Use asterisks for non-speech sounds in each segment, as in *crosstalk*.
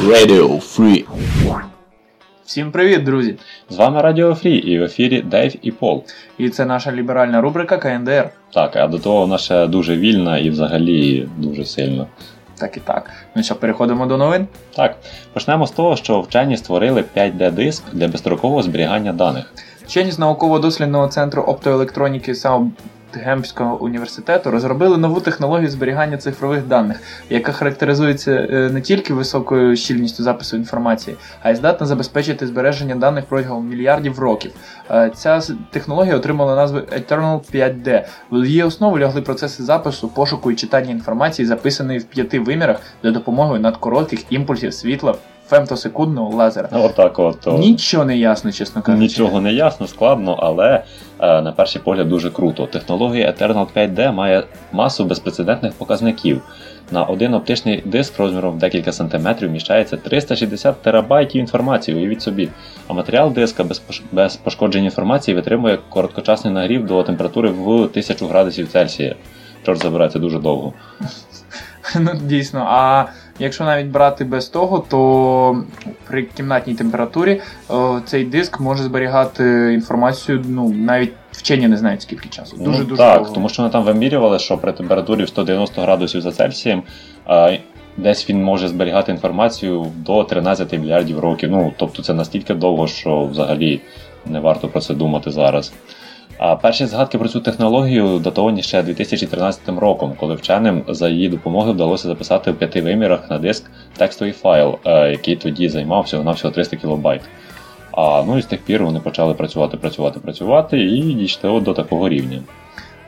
Radio Free. Всім привіт, друзі! З вами Радіо Фрі і в ефірі Дейв і Пол. І це наша ліберальна рубрика КНДР. Так, а до того вона ще дуже вільна і взагалі дуже сильна. Так і так. Ну що, переходимо до новин. Так, почнемо з того, що вчені створили 5D-диск для безстрокового зберігання даних. Вчені з науково-дослідного центру оптоелектроніки Саутгемпського університету розробили нову технологію зберігання цифрових даних, яка характеризується е, не тільки високою щільністю запису інформації, а й здатна забезпечити збереження даних протягом мільярдів років. Е, Ця технологія отримала назву Eternal 5D. В її основу лягли процеси запису, пошуку і читання інформації, записаної в п'яти вимірах за допомогою надкоротких імпульсів світла фемтосекундного лазера. Отак от. Нічого не ясно, чесно кажучи. Нічого не ясно, складно, але е, на перший погляд дуже круто. Технологія Eternal 5D має масу безпрецедентних показників. На один оптичний диск розміром в декілька сантиметрів вміщається 360 терабайтів інформації, уявіть собі. А матеріал диска без, без пошкодження інформації витримує короткочасний нагрів до температури в 1000 градусів Цельсія. Чорт забирає, це дуже довго. *laughs* Ну, дійсно. А якщо навіть брати без того, то при кімнатній температурі о, цей диск може зберігати інформацію, ну, навіть вчені не знають скільки часу. Дуже ну, дуже так, довго. тому що вони там вимірювали, що при температурі в 190 градусів за Цельсієм а, десь він може зберігати інформацію до 13 мільярдів років. Ну, тобто це настільки довго, що взагалі не варто про це думати зараз. А перші згадки про цю технологію датовані ще 2013 роком, коли вченим за її допомогою вдалося записати в п'яти вимірах на диск текстовий файл, е, який тоді займав всього на всього 300 кБ. А ну і з тих пір вони почали працювати, працювати, працювати і дійшли до такого рівня.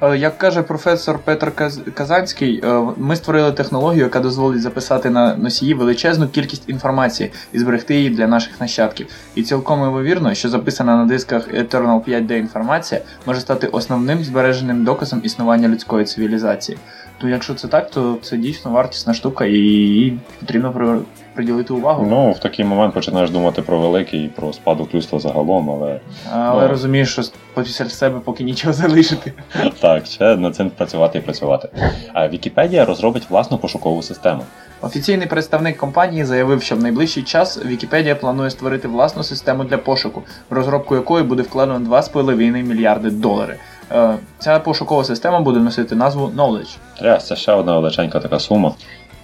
Е, Як каже професор Петр Каз- Казанський, е, ми створили технологію, яка дозволить записати на носії величезну кількість інформації і зберегти її для наших нащадків. І цілком ймовірно, що записана на дисках Eternal 5D інформація може стати основним збереженим доказом існування людської цивілізації. То якщо це так, то це дійсно вартісна штука і їй потрібно при- приділити увагу. Ну, в такий момент починаєш думати про великий, про спадок людства загалом, але Але ну. розумієш, що після себе поки нічого *laughs* залишити. так, ще над цим працювати і працювати. А Вікіпедія розробить власну пошукову систему. Офіційний представник компанії заявив, що в найближчий час Вікіпедія планує створити власну систему для пошуку, в розробку якої буде вкладено 2,5 мільярди доларів. Е, Ця пошукова система буде носити назву Knowledge. Yeah, це ще одна величенька така сума.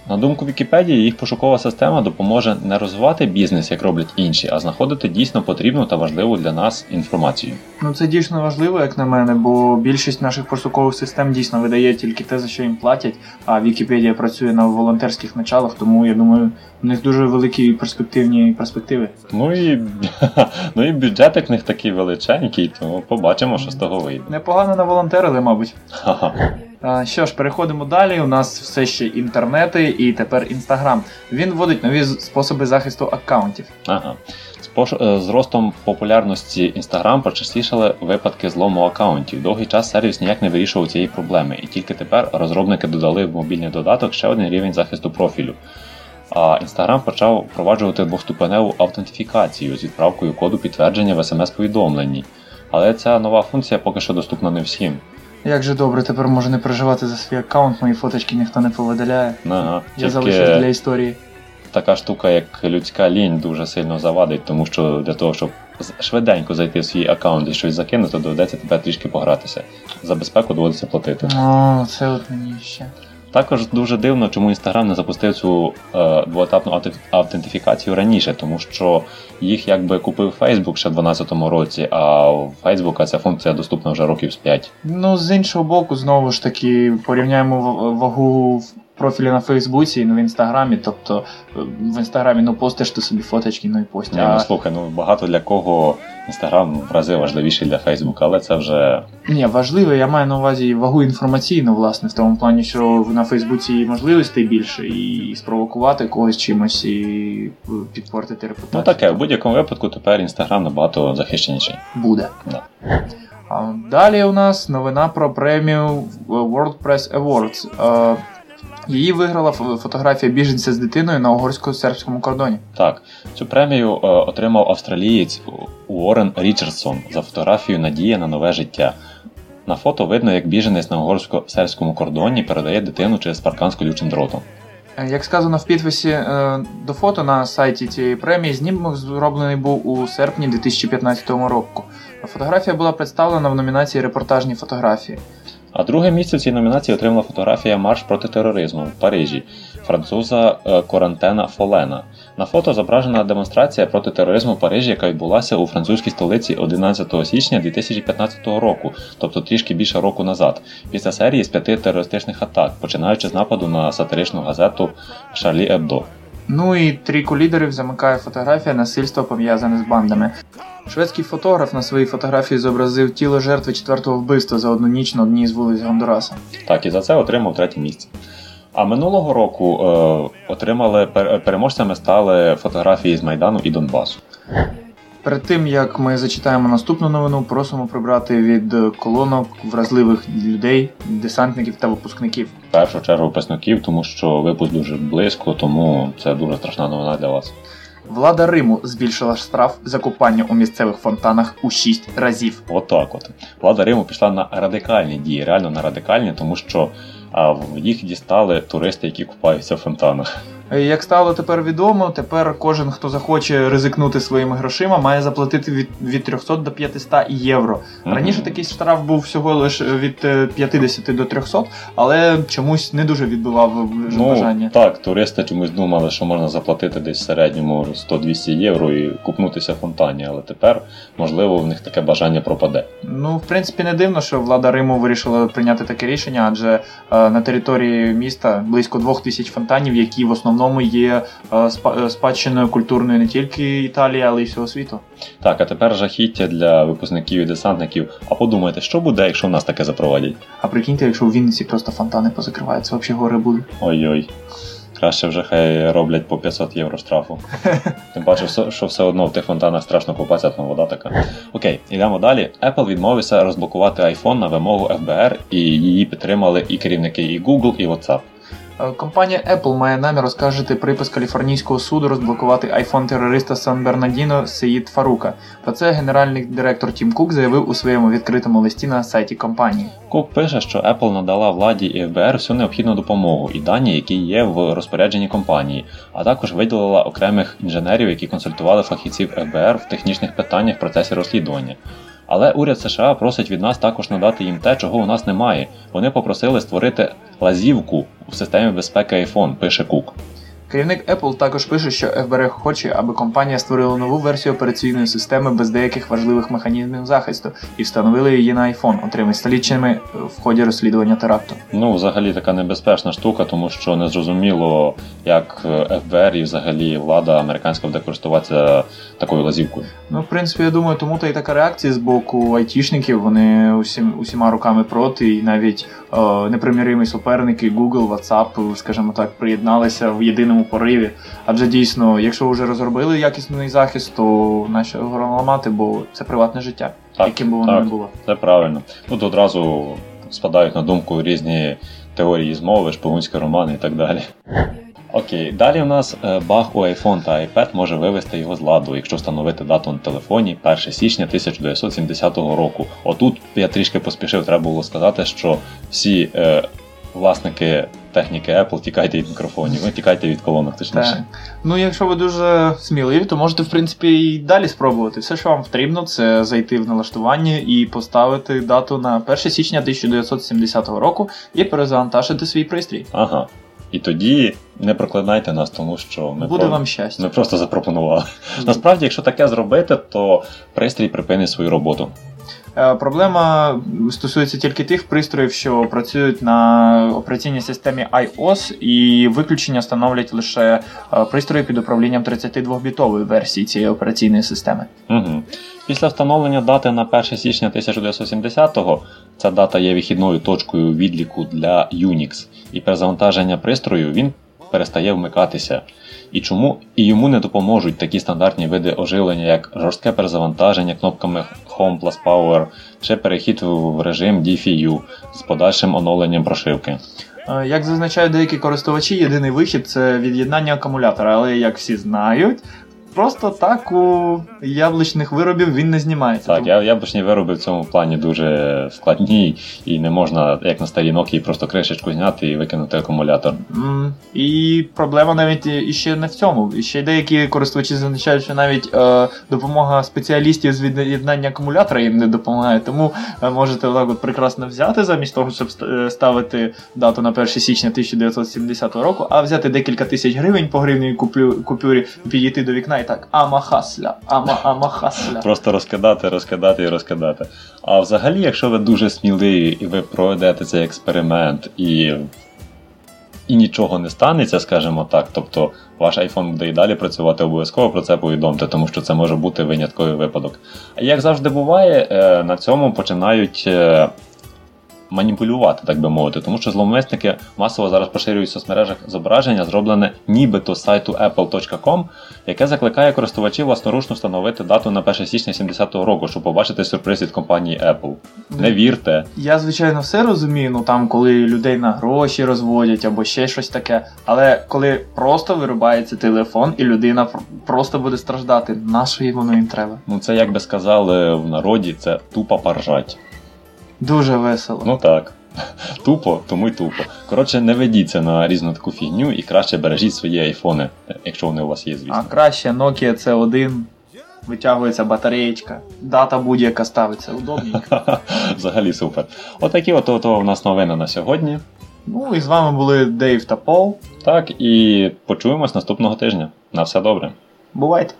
На думку Вікіпедії, їх пошукова система допоможе не розвивати бізнес, як роблять інші, а знаходити дійсно потрібну та важливу для нас інформацію. Ну це дійсно важливо, як на мене, бо більшість наших пошукових систем дійсно видає тільки те, за що їм платять, а Вікіпедія працює на волонтерських началах, тому я думаю, в них дуже великі перспективні перспективи. Ну і, *laughs* ну і бюджетик в них такий величенький, тому побачимо, що з того вийде. Непогано на наволонтерили, мабуть. Що ж, переходимо далі. У нас все ще інтернети і тепер інстаграм. Він вводить нові способи захисту аккаунтів. Ага. З, е, ростом популярності Instagram почастішали випадки злому аккаунтів. Довгий час сервіс ніяк не вирішував цієї проблеми, і тільки тепер розробники додали в мобільний додаток ще один рівень захисту профілю. А Instagram почав впроваджувати двохступеневу автентифікацію з відправкою коду підтвердження в смс-повідомленні. Але ця нова функція поки що доступна не всім. Як же добре, тепер можу не переживати за свій аккаунт, мої фоточки ніхто не повидаляє. Ага. Я залишив для історії. така штука, як людська лінь, дуже сильно завадить, тому що для того, щоб швиденько зайти в свій аккаунт і щось закинути, доведеться тебе трішки погратися. За безпеку доводиться платити. О, це от мені ще. Також дуже дивно, чому Instagram не запустив цю е, двоетапну автентифікацію раніше, тому що їх якби купив Facebook ще в 2012 році, а у Facebook ця функція доступна вже років з 5. Ну, з іншого боку, знову ж таки, порівняємо вагу профілі на Фейсбуці і в інстаграмі. Тобто е, в інстаграмі ну постиш ти собі фоточки, ну і пост. Ні, ну слухай, ну багато для кого Instagram в рази важливіший для Facebook, але це вже Ні, важливо, я маю на увазі вагу інформаційну, власне, в тому плані, що на Фейсбуці можливостей більше, і спровокувати когось чимось, і підпортити репутацію. ну таке. В будь-якому випадку тепер Instagram набагато захищеніший. буде. Да. Далі у нас новина про премію World Press Awards. Її виграла фотографія біженця з дитиною на угорсько-сербському кордоні. Так, цю премію е, отримав австралієць Уоррен Річардсон за фотографію Надія на нове життя. На фото видно, як біженець на угорсько-сербському кордоні передає дитину через паркан з колючим дротом. Е, Як сказано в підписі е, до фото на сайті цієї премії, знімок зроблений був у серпні 2015 року. Фотографія була представлена в номінації Репортажні фотографії. А друге місце в цій номінації отримала фотографія Марш проти тероризму в Парижі француза е, Корантена Фолена. На фото зображена демонстрація проти тероризму в Парижі, яка відбулася у французькій столиці 11 січня 2015 року, тобто трішки більше року назад, після серії з п'яти терористичних атак, починаючи з нападу на сатиричну газету Шарлі Ебдо. Ну і трійку лідерів замикає фотографія насильства пов'язане з бандами. Шведський фотограф на своїй фотографії зобразив тіло жертви четвертого вбивства за одну ніч на одній з вулиць Гондураса. Так, і за це отримав третє місце. А минулого року е, отримали пер- переможцями стали фотографії з Майдану і Донбасу. Перед тим як ми зачитаємо наступну новину, просимо прибрати від колонок вразливих людей, десантників та випускників. В першу чергу випускників, тому що випуск дуже близько, тому це дуже страшна новина для вас. Влада Риму збільшила штраф за купання у місцевих фонтанах у 6 разів. Отак от. Влада Риму пішла на радикальні дії, реально на радикальні, тому що а, їх дістали туристи, які купаються в фонтанах. Е, Як стало тепер відомо, тепер кожен, хто захоче ризикнути своїми грошима, має заплатити від, від 300 до 500 євро. Раніше такий штраф був всього лише від е, 50 до 300, але чомусь не дуже відбивав Ну бажання. так, туристи чомусь думали, що можна заплатити десь в середньому 100-200 євро і купнутися в фонтані, але тепер, можливо, в них таке бажання пропаде. Ну, в принципі, не дивно, що влада Риму вирішила прийняти таке рішення, адже е, на території міста близько двох тисяч фонтанів, які в основному є е, е, спадщиною культурною не тільки Італії, але й всього світу. Так, а тепер жахіття для випускників і десантників. А подумайте, що буде, якщо в нас таке запровадять? А прикиньте, якщо у Вінниці просто фонтани позакриваються, взагалі гори будуть. Ой-ой. Краще вже хай роблять по 500 євро штрафу. *laughs* Тим паче, що все одно в тих фонтанах страшно купатися, там вода така. Окей, йдемо далі. Apple відмовився розблокувати iPhone на вимогу ФБР, і її підтримали і керівники і Google, і WhatsApp. Е, Компанія Apple має намір оскаржити припис каліфорнійського суду розблокувати айфон терориста Сан Бернадіно Сеїд Фарука. Про це генеральний директор Тім Кук заявив у своєму відкритому листі на сайті компанії. Кук пише, що Apple надала владі і ФБР всю необхідну допомогу і дані, які є в розпорядженні компанії, а також виділила окремих інженерів, які консультували фахівців ФБР в технічних питаннях в процесі розслідування. Але уряд США просить від нас також надати їм те, чого у нас немає. Вони попросили створити лазівку в системі безпеки iPhone, пише Кук. Керівник Apple також пише, що ФБР хоче, аби компанія створила нову версію операційної системи без деяких важливих механізмів захисту і встановили її на iPhone, отриманий столітніми е, в ході розслідування теракту. Ну, взагалі така небезпечна штука, тому що не зрозуміло, як е, ФБР і взагалі влада американська буде користуватися такою лазівкою. Ну, в принципі, я думаю, тому та й така реакція з боку айтішників. Вони усім, усіма руками проти, і навіть е, непримиримі суперники Google, WhatsApp, скажімо так, приєдналися в єдиному пориві. Адже дійсно, якщо вже розробили якісний захист, то нащо його ламати, бо це приватне життя, Так, яким би воно так. не було. Це правильно. Тут одразу спадають на думку різні теорії змови, шпигунські романи і так далі. Окей, далі у нас е, баг у iPhone та iPad може вивести його з ладу, якщо встановити дату на телефоні 1 січня 1970 року. Отут я трішки поспішив, треба було сказати, що всі е, власники техніки Apple тікайте від мікрофонів, ви тікайте від колонок, точніше. Так. Ну, якщо ви дуже сміливі, то можете, в принципі, і далі спробувати. Все, що вам потрібно, це зайти в налаштування і поставити дату на 1 січня 1970 року і перезавантажити свій пристрій. Ага. І тоді не проклинайте нас, тому що ми, Буде про- вам щастя. ми просто запропонували. Насправді, якщо таке зробити, то пристрій припинить свою роботу. Е, Проблема стосується тільки тих пристроїв, що працюють на операційній системі iOS, і виключення становлять лише е, пристрої під управлінням 32-бітової версії цієї операційної системи. Угу. Після встановлення дати на 1 січня 1970-го ця дата є вихідною точкою відліку для Unix, і при завантаженні пристрою він перестає вмикатися. І чому і йому не допоможуть такі стандартні види оживлення, як жорстке перезавантаження кнопками Home plus Power чи перехід в режим DFU з подальшим оновленням прошивки. Е, Як зазначають деякі користувачі, єдиний вихід це від'єднання акумулятора, але як всі знають, просто так у яблучних виробів він не знімається. Так, Тому- яблучні вироби в цьому плані дуже складні, і не можна, як на старій Nokia, просто кришечку зняти і викинути акумулятор. М, І проблема навіть і ще не в цьому. І ще деякі користувачі зазначають, що навіть е, допомога спеціалістів з від'єднання акумулятора їм не допомагає. Тому е, можете отак от прекрасно взяти, замість того, щоб е, ставити дату на 1 січня 1970 року, а взяти декілька тисяч гривень по куплю- купюрі, підійти до вікна і так амахасля, ама амахасля. Просто розкидати, розкидати і розкидати. А взагалі, якщо ви дуже сміливі і ви проведете цей експеримент і. І нічого не станеться, скажімо так. Тобто ваш iPhone буде і далі працювати, обов'язково про це повідомте, тому що це може бути винятковий випадок. А як завжди буває, е, на цьому починають е, маніпулювати, так би мовити, тому що зловмисники масово зараз поширюють в соцмережах зображення, зроблене нібито з сайту apple.com, яке закликає користувачів власноручно встановити дату на 1 січня 70-го року, щоб побачити сюрприз від компанії Apple. Не вірте. Я, звичайно, все розумію, ну там, коли людей на гроші розводять або ще щось таке. Але коли просто вирубається телефон і людина просто буде страждати, на що їй воно їм треба? Ну це як би сказали в народі, це тупо поржать. Дуже весело. Ну так. Тупо, тому й тупо. Коротше, не ведіться на різну таку фігню і краще бережіть свої айфони, якщо вони у вас є, А краще Nokia C1, витягується батареєчка, дата будь-яка ставиться удобненько. *laughs* Взагалі супер. Отакі от, от, от у нас новини на сьогодні. Ну і з вами були Дейв та Пол. Так, і почуємось наступного тижня. На все добре. Бувайте!